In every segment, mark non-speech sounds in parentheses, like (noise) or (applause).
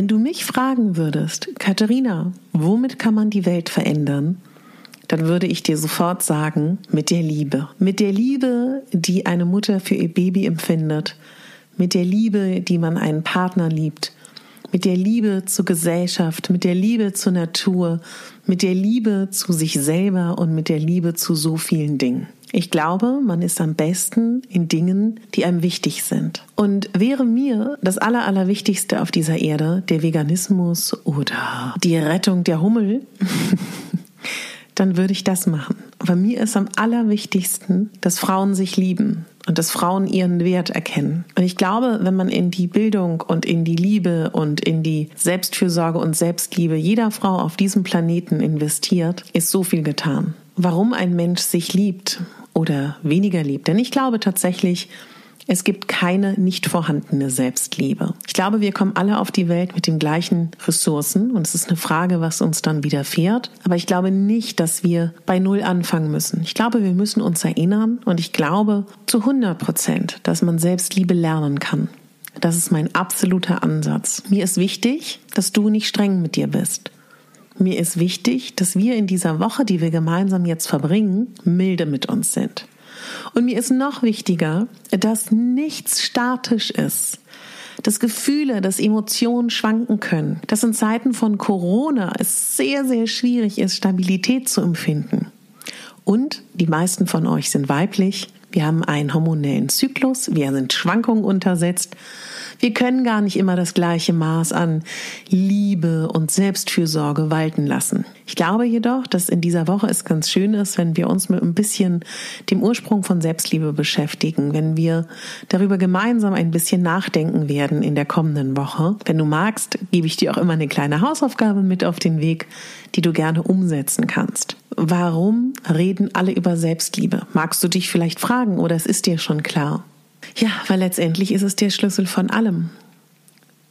Wenn du mich fragen würdest, Katharina, womit kann man die Welt verändern? Dann würde ich dir sofort sagen, mit der Liebe. Mit der Liebe, die eine Mutter für ihr Baby empfindet. Mit der Liebe, die man einen Partner liebt. Mit der Liebe zur Gesellschaft, mit der Liebe zur Natur, mit der Liebe zu sich selber und mit der Liebe zu so vielen Dingen. Ich glaube, man ist am besten in Dingen, die einem wichtig sind. Und wäre mir das Aller, Allerwichtigste auf dieser Erde der Veganismus oder die Rettung der Hummel, (laughs) dann würde ich das machen. Aber mir ist am allerwichtigsten, dass Frauen sich lieben und dass Frauen ihren Wert erkennen. Und ich glaube, wenn man in die Bildung und in die Liebe und in die Selbstfürsorge und Selbstliebe jeder Frau auf diesem Planeten investiert, ist so viel getan. Warum ein Mensch sich liebt oder weniger liebt. Denn ich glaube tatsächlich, es gibt keine nicht vorhandene Selbstliebe. Ich glaube, wir kommen alle auf die Welt mit den gleichen Ressourcen und es ist eine Frage, was uns dann widerfährt. Aber ich glaube nicht, dass wir bei Null anfangen müssen. Ich glaube, wir müssen uns erinnern und ich glaube zu 100 Prozent, dass man Selbstliebe lernen kann. Das ist mein absoluter Ansatz. Mir ist wichtig, dass du nicht streng mit dir bist. Mir ist wichtig, dass wir in dieser Woche, die wir gemeinsam jetzt verbringen, milde mit uns sind. Und mir ist noch wichtiger, dass nichts statisch ist. Dass Gefühle, dass Emotionen schwanken können. Dass in Zeiten von Corona es sehr, sehr schwierig ist, Stabilität zu empfinden. Und die meisten von euch sind weiblich. Wir haben einen hormonellen Zyklus. Wir sind Schwankungen untersetzt. Wir können gar nicht immer das gleiche Maß an Liebe und Selbstfürsorge walten lassen. Ich glaube jedoch, dass in dieser Woche es ganz schön ist, wenn wir uns mit ein bisschen dem Ursprung von Selbstliebe beschäftigen, wenn wir darüber gemeinsam ein bisschen nachdenken werden in der kommenden Woche. Wenn du magst, gebe ich dir auch immer eine kleine Hausaufgabe mit auf den Weg, die du gerne umsetzen kannst. Warum reden alle über Selbstliebe? Magst du dich vielleicht fragen oder es ist dir schon klar? Ja, weil letztendlich ist es der Schlüssel von allem.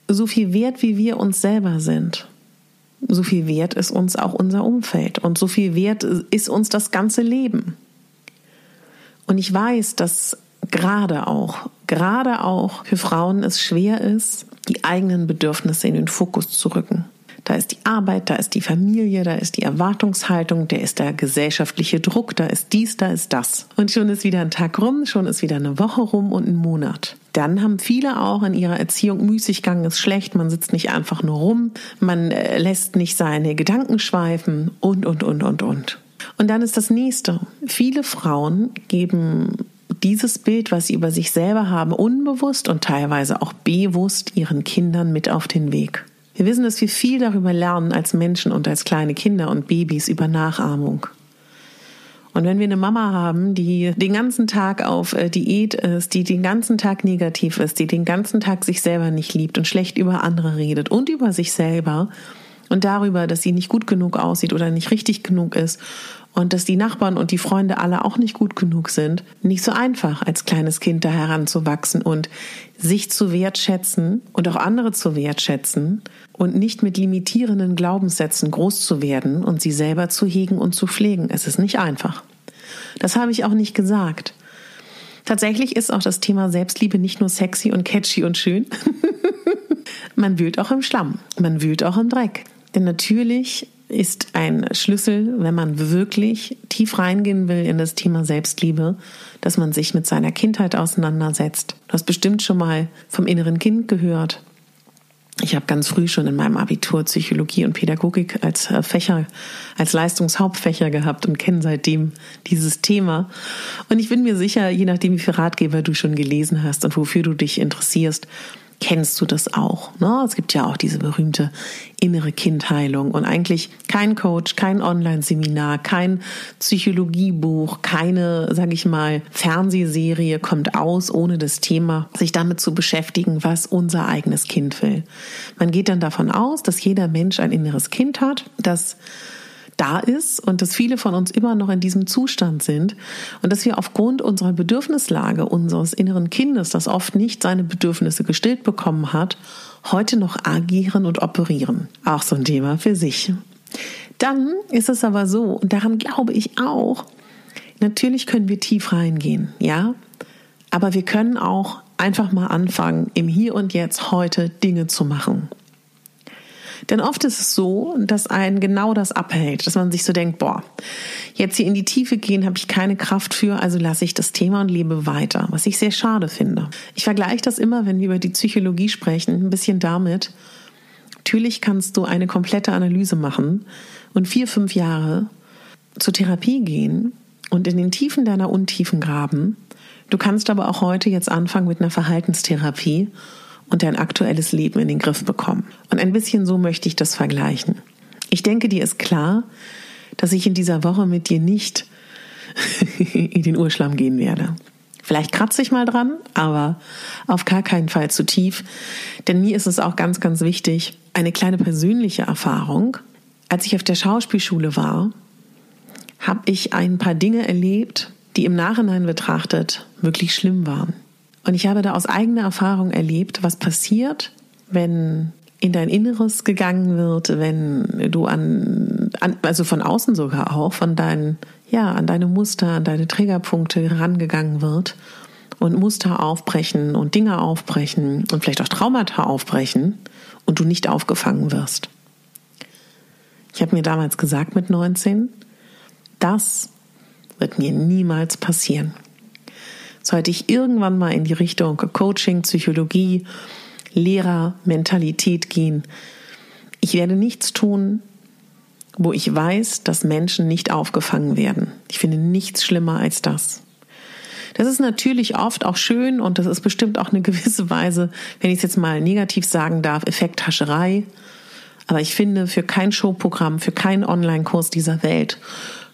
So viel wert, wie wir uns selber sind, so viel wert ist uns auch unser Umfeld und so viel wert ist uns das ganze Leben. Und ich weiß, dass gerade auch, gerade auch für Frauen es schwer ist, die eigenen Bedürfnisse in den Fokus zu rücken. Da ist die Arbeit, da ist die Familie, da ist die Erwartungshaltung, da ist der gesellschaftliche Druck, da ist dies, da ist das. Und schon ist wieder ein Tag rum, schon ist wieder eine Woche rum und ein Monat. Dann haben viele auch in ihrer Erziehung Müßiggang ist schlecht, man sitzt nicht einfach nur rum, man äh, lässt nicht seine Gedanken schweifen und, und, und, und, und. Und dann ist das nächste. Viele Frauen geben dieses Bild, was sie über sich selber haben, unbewusst und teilweise auch bewusst ihren Kindern mit auf den Weg. Wir wissen, dass wir viel darüber lernen als Menschen und als kleine Kinder und Babys über Nachahmung. Und wenn wir eine Mama haben, die den ganzen Tag auf äh, Diät ist, die den ganzen Tag negativ ist, die den ganzen Tag sich selber nicht liebt und schlecht über andere redet und über sich selber und darüber, dass sie nicht gut genug aussieht oder nicht richtig genug ist und dass die Nachbarn und die Freunde alle auch nicht gut genug sind, nicht so einfach als kleines Kind da heranzuwachsen und sich zu wertschätzen und auch andere zu wertschätzen und nicht mit limitierenden Glaubenssätzen groß zu werden und sie selber zu hegen und zu pflegen. Es ist nicht einfach. Das habe ich auch nicht gesagt. Tatsächlich ist auch das Thema Selbstliebe nicht nur sexy und catchy und schön. (laughs) man wühlt auch im Schlamm, man wühlt auch im Dreck. Denn natürlich ist ein Schlüssel, wenn man wirklich tief reingehen will in das Thema Selbstliebe, dass man sich mit seiner Kindheit auseinandersetzt. Du hast bestimmt schon mal vom inneren Kind gehört. Ich habe ganz früh schon in meinem Abitur Psychologie und Pädagogik als äh, Fächer, als Leistungshauptfächer gehabt und kenne seitdem dieses Thema. Und ich bin mir sicher, je nachdem, wie viele Ratgeber du schon gelesen hast und wofür du dich interessierst, kennst du das auch. Ne? Es gibt ja auch diese berühmte innere Kindheilung und eigentlich kein Coach, kein Online-Seminar, kein Psychologiebuch, keine, sage ich mal, Fernsehserie kommt aus, ohne das Thema sich damit zu beschäftigen, was unser eigenes Kind will. Man geht dann davon aus, dass jeder Mensch ein inneres Kind hat, das da ist und dass viele von uns immer noch in diesem Zustand sind und dass wir aufgrund unserer Bedürfnislage unseres inneren Kindes, das oft nicht seine Bedürfnisse gestillt bekommen hat, heute noch agieren und operieren. Auch so ein Thema für sich. Dann ist es aber so, und daran glaube ich auch, natürlich können wir tief reingehen, ja, aber wir können auch einfach mal anfangen, im Hier und Jetzt heute Dinge zu machen. Denn oft ist es so, dass einen genau das abhält, dass man sich so denkt, boah, jetzt hier in die Tiefe gehen habe ich keine Kraft für, also lasse ich das Thema und lebe weiter, was ich sehr schade finde. Ich vergleiche das immer, wenn wir über die Psychologie sprechen, ein bisschen damit, natürlich kannst du eine komplette Analyse machen und vier, fünf Jahre zur Therapie gehen und in den Tiefen deiner Untiefen graben. Du kannst aber auch heute jetzt anfangen mit einer Verhaltenstherapie und dein aktuelles Leben in den Griff bekommen. Und ein bisschen so möchte ich das vergleichen. Ich denke, dir ist klar, dass ich in dieser Woche mit dir nicht (laughs) in den Urschlamm gehen werde. Vielleicht kratze ich mal dran, aber auf gar keinen Fall zu tief. Denn mir ist es auch ganz, ganz wichtig, eine kleine persönliche Erfahrung. Als ich auf der Schauspielschule war, habe ich ein paar Dinge erlebt, die im Nachhinein betrachtet wirklich schlimm waren. Und ich habe da aus eigener Erfahrung erlebt, was passiert, wenn in dein Inneres gegangen wird, wenn du an, an also von außen sogar auch, von deinen, ja, an deine Muster, an deine Triggerpunkte herangegangen wird und Muster aufbrechen und Dinge aufbrechen und vielleicht auch Traumata aufbrechen und du nicht aufgefangen wirst. Ich habe mir damals gesagt mit 19, das wird mir niemals passieren sollte ich irgendwann mal in die Richtung Coaching, Psychologie, Lehrer, Mentalität gehen. Ich werde nichts tun, wo ich weiß, dass Menschen nicht aufgefangen werden. Ich finde nichts schlimmer als das. Das ist natürlich oft auch schön und das ist bestimmt auch eine gewisse Weise, wenn ich es jetzt mal negativ sagen darf, Effekthascherei. Aber ich finde, für kein Showprogramm, für keinen Online-Kurs dieser Welt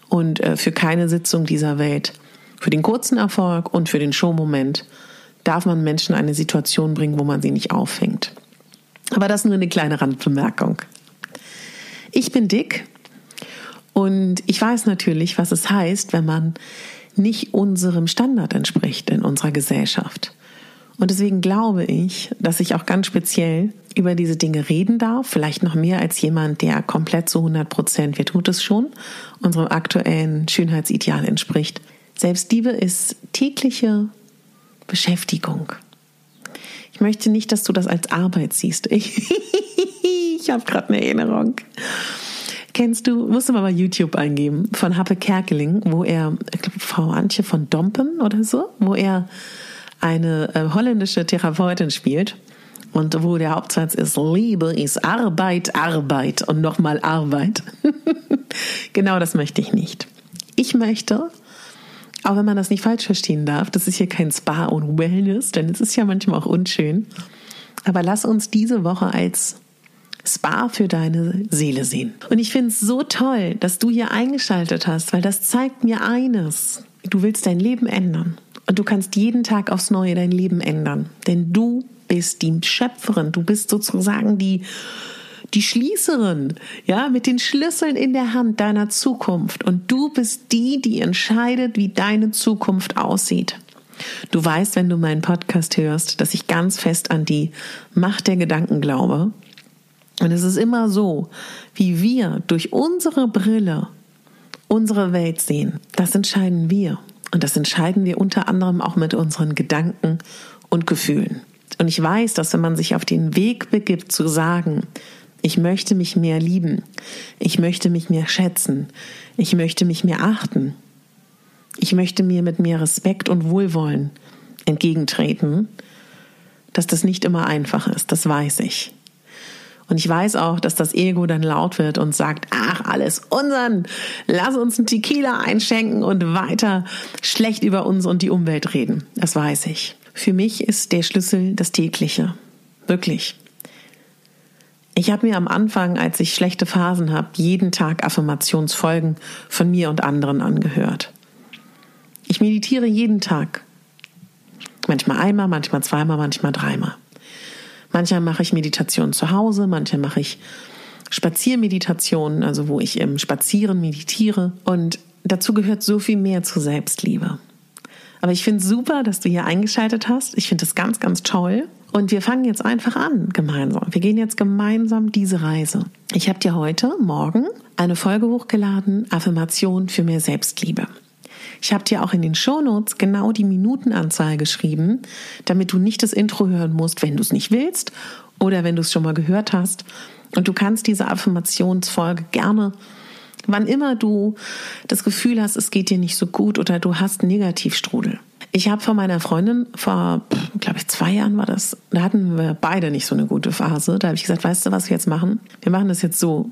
und äh, für keine Sitzung dieser Welt für den kurzen Erfolg und für den Showmoment darf man Menschen eine Situation bringen, wo man sie nicht auffängt. Aber das nur eine kleine Randbemerkung. Ich bin dick und ich weiß natürlich, was es heißt, wenn man nicht unserem Standard entspricht in unserer Gesellschaft. Und deswegen glaube ich, dass ich auch ganz speziell über diese Dinge reden darf, vielleicht noch mehr als jemand, der komplett zu 100 Prozent, wer tut es schon, unserem aktuellen Schönheitsideal entspricht. Selbstliebe ist tägliche Beschäftigung. Ich möchte nicht, dass du das als Arbeit siehst. (laughs) Ich, habe gerade eine Erinnerung. Kennst du, musst du mal bei YouTube eingeben, von Happe Kerkeling, wo er, ich glaube, Frau Antje von Dompen oder so, wo er eine äh, holländische Therapeutin spielt und wo der Hauptsatz ist, Liebe ist Arbeit, Arbeit und nochmal Arbeit. (laughs) genau das möchte ich nicht. Ich möchte, auch wenn man das nicht falsch verstehen darf, das ist hier kein Spa und Wellness, denn es ist ja manchmal auch unschön. Aber lass uns diese Woche als Spa für deine Seele sehen. Und ich finde es so toll, dass du hier eingeschaltet hast, weil das zeigt mir eines. Du willst dein Leben ändern. Und du kannst jeden Tag aufs Neue dein Leben ändern. Denn du bist die Schöpferin. Du bist sozusagen die die Schließerin, ja, mit den Schlüsseln in der Hand deiner Zukunft. Und du bist die, die entscheidet, wie deine Zukunft aussieht. Du weißt, wenn du meinen Podcast hörst, dass ich ganz fest an die Macht der Gedanken glaube. Und es ist immer so, wie wir durch unsere Brille unsere Welt sehen. Das entscheiden wir. Und das entscheiden wir unter anderem auch mit unseren Gedanken und Gefühlen. Und ich weiß, dass wenn man sich auf den Weg begibt zu sagen, ich möchte mich mehr lieben, ich möchte mich mehr schätzen, ich möchte mich mehr achten, ich möchte mir mit mehr Respekt und Wohlwollen entgegentreten, dass das nicht immer einfach ist, das weiß ich. Und ich weiß auch, dass das Ego dann laut wird und sagt, ach, alles unseren, lass uns einen Tequila einschenken und weiter schlecht über uns und die Umwelt reden. Das weiß ich. Für mich ist der Schlüssel das tägliche. Wirklich. Ich habe mir am Anfang, als ich schlechte Phasen habe, jeden Tag Affirmationsfolgen von mir und anderen angehört. Ich meditiere jeden Tag. Manchmal einmal, manchmal zweimal, manchmal dreimal. Manchmal mache ich Meditation zu Hause, manchmal mache ich Spaziermeditationen, also wo ich im Spazieren meditiere. Und dazu gehört so viel mehr zur Selbstliebe. Aber ich finde es super, dass du hier eingeschaltet hast. Ich finde es ganz, ganz toll. Und wir fangen jetzt einfach an gemeinsam. Wir gehen jetzt gemeinsam diese Reise. Ich habe dir heute Morgen eine Folge hochgeladen, Affirmation für mehr Selbstliebe. Ich habe dir auch in den Shownotes genau die Minutenanzahl geschrieben, damit du nicht das Intro hören musst, wenn du es nicht willst oder wenn du es schon mal gehört hast. Und du kannst diese Affirmationsfolge gerne, wann immer du das Gefühl hast, es geht dir nicht so gut oder du hast Negativstrudel. Ich habe von meiner Freundin vor, glaube ich, zwei Jahren war das, da hatten wir beide nicht so eine gute Phase. Da habe ich gesagt, weißt du, was wir jetzt machen? Wir machen das jetzt so.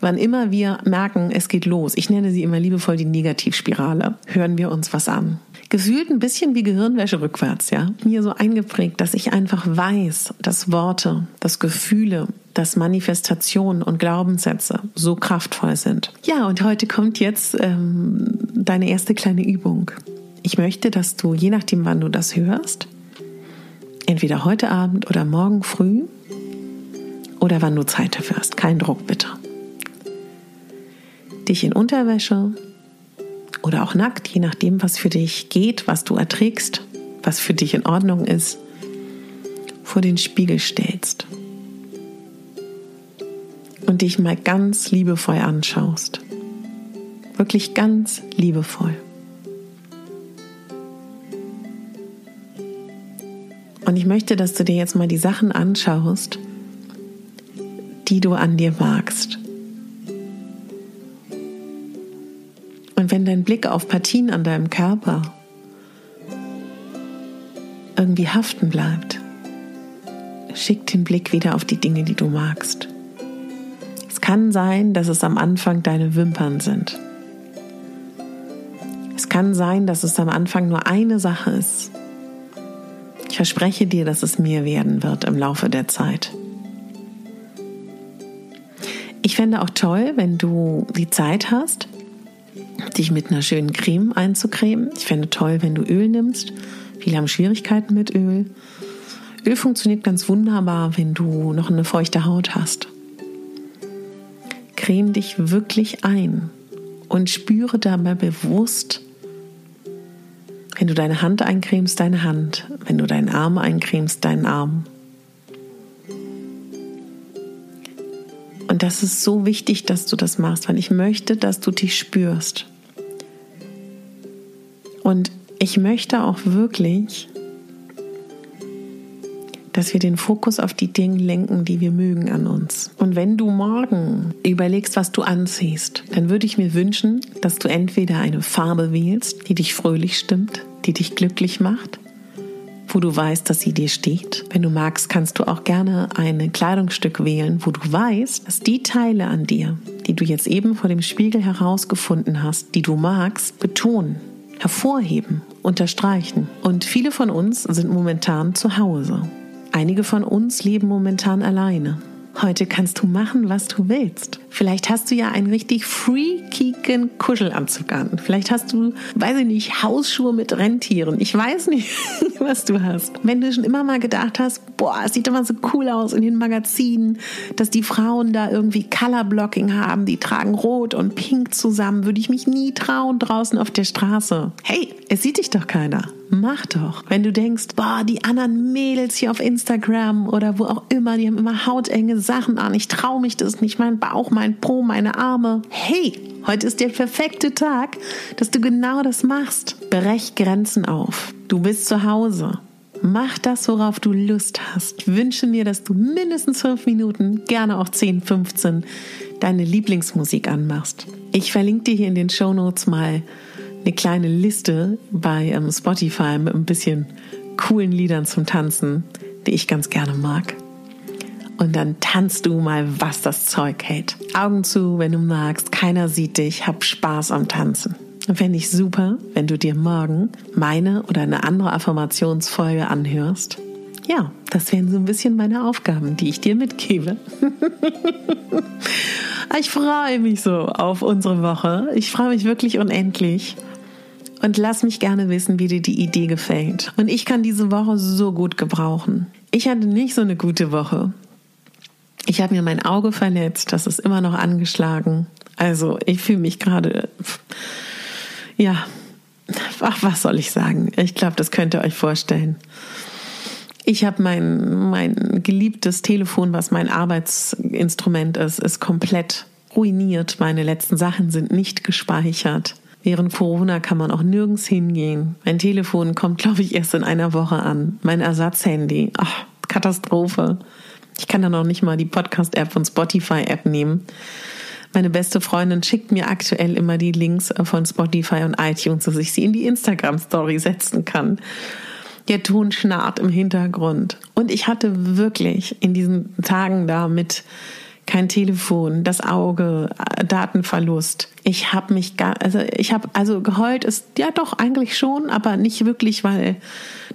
Wann immer wir merken, es geht los, ich nenne sie immer liebevoll die Negativspirale, hören wir uns was an. Gefühlt ein bisschen wie Gehirnwäsche rückwärts, ja. Mir so eingeprägt, dass ich einfach weiß, dass Worte, dass Gefühle, dass Manifestationen und Glaubenssätze so kraftvoll sind. Ja, und heute kommt jetzt ähm, deine erste kleine Übung. Ich möchte, dass du, je nachdem, wann du das hörst, entweder heute Abend oder morgen früh oder wann du Zeit dafür hast, kein Druck bitte dich in Unterwäsche oder auch nackt, je nachdem, was für dich geht, was du erträgst, was für dich in Ordnung ist, vor den Spiegel stellst und dich mal ganz liebevoll anschaust. Wirklich ganz liebevoll. Ich möchte, dass du dir jetzt mal die Sachen anschaust, die du an dir magst. Und wenn dein Blick auf Partien an deinem Körper irgendwie haften bleibt, schick den Blick wieder auf die Dinge, die du magst. Es kann sein, dass es am Anfang deine Wimpern sind. Es kann sein, dass es am Anfang nur eine Sache ist. Verspreche dir, dass es mehr werden wird im Laufe der Zeit. Ich fände auch toll, wenn du die Zeit hast, dich mit einer schönen Creme einzucremen. Ich fände toll, wenn du Öl nimmst. Viele haben Schwierigkeiten mit Öl. Öl funktioniert ganz wunderbar, wenn du noch eine feuchte Haut hast. Creme dich wirklich ein und spüre dabei bewusst, wenn du deine Hand eincremst, deine Hand, wenn du deinen Arm eincremst, deinen Arm. Und das ist so wichtig, dass du das machst, weil ich möchte, dass du dich spürst. Und ich möchte auch wirklich, dass wir den Fokus auf die Dinge lenken, die wir mögen an uns. Und wenn du morgen überlegst, was du anziehst, dann würde ich mir wünschen, dass du entweder eine Farbe wählst, die dich fröhlich stimmt, die dich glücklich macht, wo du weißt, dass sie dir steht. Wenn du magst, kannst du auch gerne ein Kleidungsstück wählen, wo du weißt, dass die Teile an dir, die du jetzt eben vor dem Spiegel herausgefunden hast, die du magst, betonen hervorheben, unterstreichen. Und viele von uns sind momentan zu Hause. Einige von uns leben momentan alleine. Heute kannst du machen, was du willst. Vielleicht hast du ja einen richtig freakigen Kuschelanzug an. Vielleicht hast du, weiß ich nicht, Hausschuhe mit Rentieren. Ich weiß nicht, (laughs) was du hast. Wenn du schon immer mal gedacht hast, boah, es sieht immer so cool aus in den Magazinen, dass die Frauen da irgendwie Colorblocking haben, die tragen rot und pink zusammen, würde ich mich nie trauen draußen auf der Straße. Hey, es sieht dich doch keiner. Mach doch. Wenn du denkst, boah, die anderen Mädels hier auf Instagram oder wo auch immer, die haben immer hautenge Sachen an. Ich traue mich das nicht. Mein Bauch, mein mein Po, meine Arme. Hey, heute ist der perfekte Tag, dass du genau das machst. Brech Grenzen auf. Du bist zu Hause. Mach das, worauf du Lust hast. Wünsche mir, dass du mindestens fünf Minuten, gerne auch 10, 15, deine Lieblingsmusik anmachst. Ich verlinke dir hier in den Show Notes mal eine kleine Liste bei ähm, Spotify mit ein bisschen coolen Liedern zum Tanzen, die ich ganz gerne mag. Und dann tanzt du mal, was das Zeug hält. Augen zu, wenn du magst. Keiner sieht dich. Hab Spaß am Tanzen. Fände ich super, wenn du dir morgen meine oder eine andere Affirmationsfolge anhörst. Ja, das wären so ein bisschen meine Aufgaben, die ich dir mitgebe. (laughs) ich freue mich so auf unsere Woche. Ich freue mich wirklich unendlich. Und lass mich gerne wissen, wie dir die Idee gefällt. Und ich kann diese Woche so gut gebrauchen. Ich hatte nicht so eine gute Woche. Ich habe mir mein Auge verletzt, das ist immer noch angeschlagen. Also ich fühle mich gerade ja, ach, was soll ich sagen? Ich glaube, das könnt ihr euch vorstellen. Ich habe mein, mein geliebtes Telefon, was mein Arbeitsinstrument ist, ist komplett ruiniert. Meine letzten Sachen sind nicht gespeichert. Während Corona kann man auch nirgends hingehen. Mein Telefon kommt, glaube ich, erst in einer Woche an. Mein Ersatzhandy, ach, Katastrophe. Ich kann dann auch nicht mal die Podcast-App von Spotify-App nehmen. Meine beste Freundin schickt mir aktuell immer die Links äh, von Spotify und iTunes, dass ich sie in die Instagram-Story setzen kann. Der Ton schnarrt im Hintergrund. Und ich hatte wirklich in diesen Tagen da mit kein Telefon, das Auge, Datenverlust. Ich habe mich gar, also ich habe also geheult ist ja doch eigentlich schon, aber nicht wirklich, weil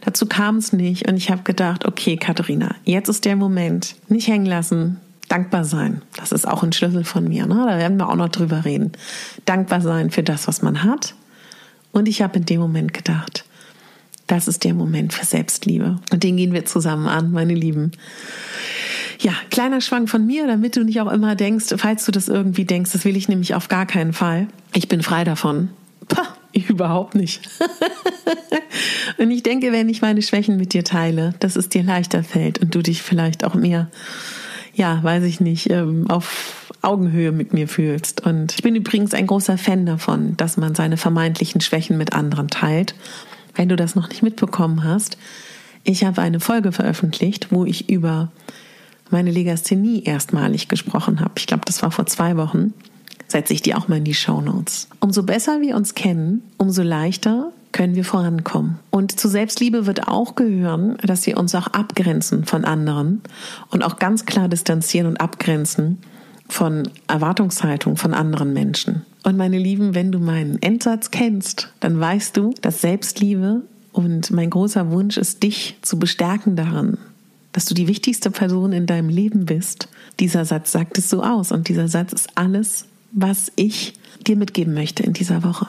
dazu kam es nicht. Und ich habe gedacht, okay, Katharina, jetzt ist der Moment. Nicht hängen lassen, Dankbar sein, das ist auch ein Schlüssel von mir. Ne? Da werden wir auch noch drüber reden. Dankbar sein für das, was man hat. Und ich habe in dem Moment gedacht, das ist der Moment für Selbstliebe. Und den gehen wir zusammen an, meine Lieben. Ja, kleiner Schwang von mir, damit du nicht auch immer denkst, falls du das irgendwie denkst, das will ich nämlich auf gar keinen Fall. Ich bin frei davon. Pah, (laughs) überhaupt nicht. (laughs) und ich denke, wenn ich meine Schwächen mit dir teile, dass es dir leichter fällt und du dich vielleicht auch mehr ja, weiß ich nicht, ähm, auf Augenhöhe mit mir fühlst. Und ich bin übrigens ein großer Fan davon, dass man seine vermeintlichen Schwächen mit anderen teilt. Wenn du das noch nicht mitbekommen hast, ich habe eine Folge veröffentlicht, wo ich über meine Legasthenie erstmalig gesprochen habe. Ich glaube, das war vor zwei Wochen. Setze ich die auch mal in die Show Notes. Umso besser wir uns kennen, umso leichter können wir vorankommen. Und zu Selbstliebe wird auch gehören, dass wir uns auch abgrenzen von anderen und auch ganz klar distanzieren und abgrenzen von Erwartungshaltung von anderen Menschen. Und meine Lieben, wenn du meinen Endsatz kennst, dann weißt du, dass Selbstliebe und mein großer Wunsch ist, dich zu bestärken darin, dass du die wichtigste Person in deinem Leben bist. Dieser Satz sagt es so aus und dieser Satz ist alles, was ich dir mitgeben möchte in dieser Woche.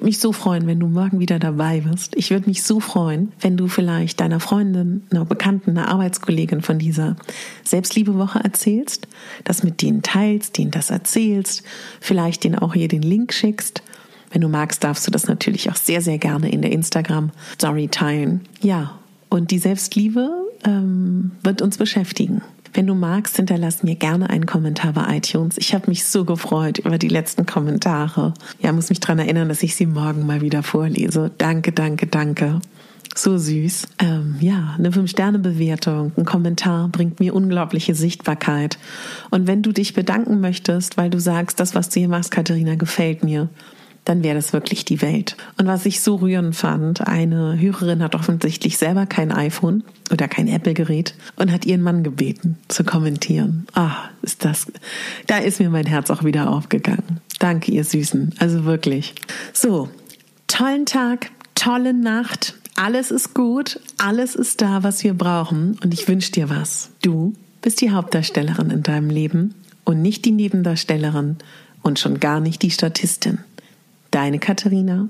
Würde mich so freuen, wenn du morgen wieder dabei bist. Ich würde mich so freuen, wenn du vielleicht deiner Freundin, einer Bekannten, einer Arbeitskollegin von dieser Selbstliebewoche erzählst, das mit denen teilst, denen das erzählst, vielleicht denen auch hier den Link schickst. Wenn du magst, darfst du das natürlich auch sehr, sehr gerne in der Instagram-Story teilen. Ja, und die Selbstliebe ähm, wird uns beschäftigen. Wenn du magst, hinterlass mir gerne einen Kommentar bei iTunes. Ich habe mich so gefreut über die letzten Kommentare. Ja, muss mich daran erinnern, dass ich sie morgen mal wieder vorlese. Danke, danke, danke. So süß. Ähm, ja, eine 5-Sterne-Bewertung, ein Kommentar bringt mir unglaubliche Sichtbarkeit. Und wenn du dich bedanken möchtest, weil du sagst, das, was du hier machst, Katharina, gefällt mir, dann wäre das wirklich die Welt. Und was ich so rührend fand, eine Hörerin hat offensichtlich selber kein iPhone oder kein Apple-Gerät und hat ihren Mann gebeten zu kommentieren. Ah, ist das, da ist mir mein Herz auch wieder aufgegangen. Danke, ihr Süßen. Also wirklich. So, tollen Tag, tolle Nacht. Alles ist gut, alles ist da, was wir brauchen. Und ich wünsche dir was. Du bist die Hauptdarstellerin in deinem Leben und nicht die Nebendarstellerin und schon gar nicht die Statistin. Deine Katharina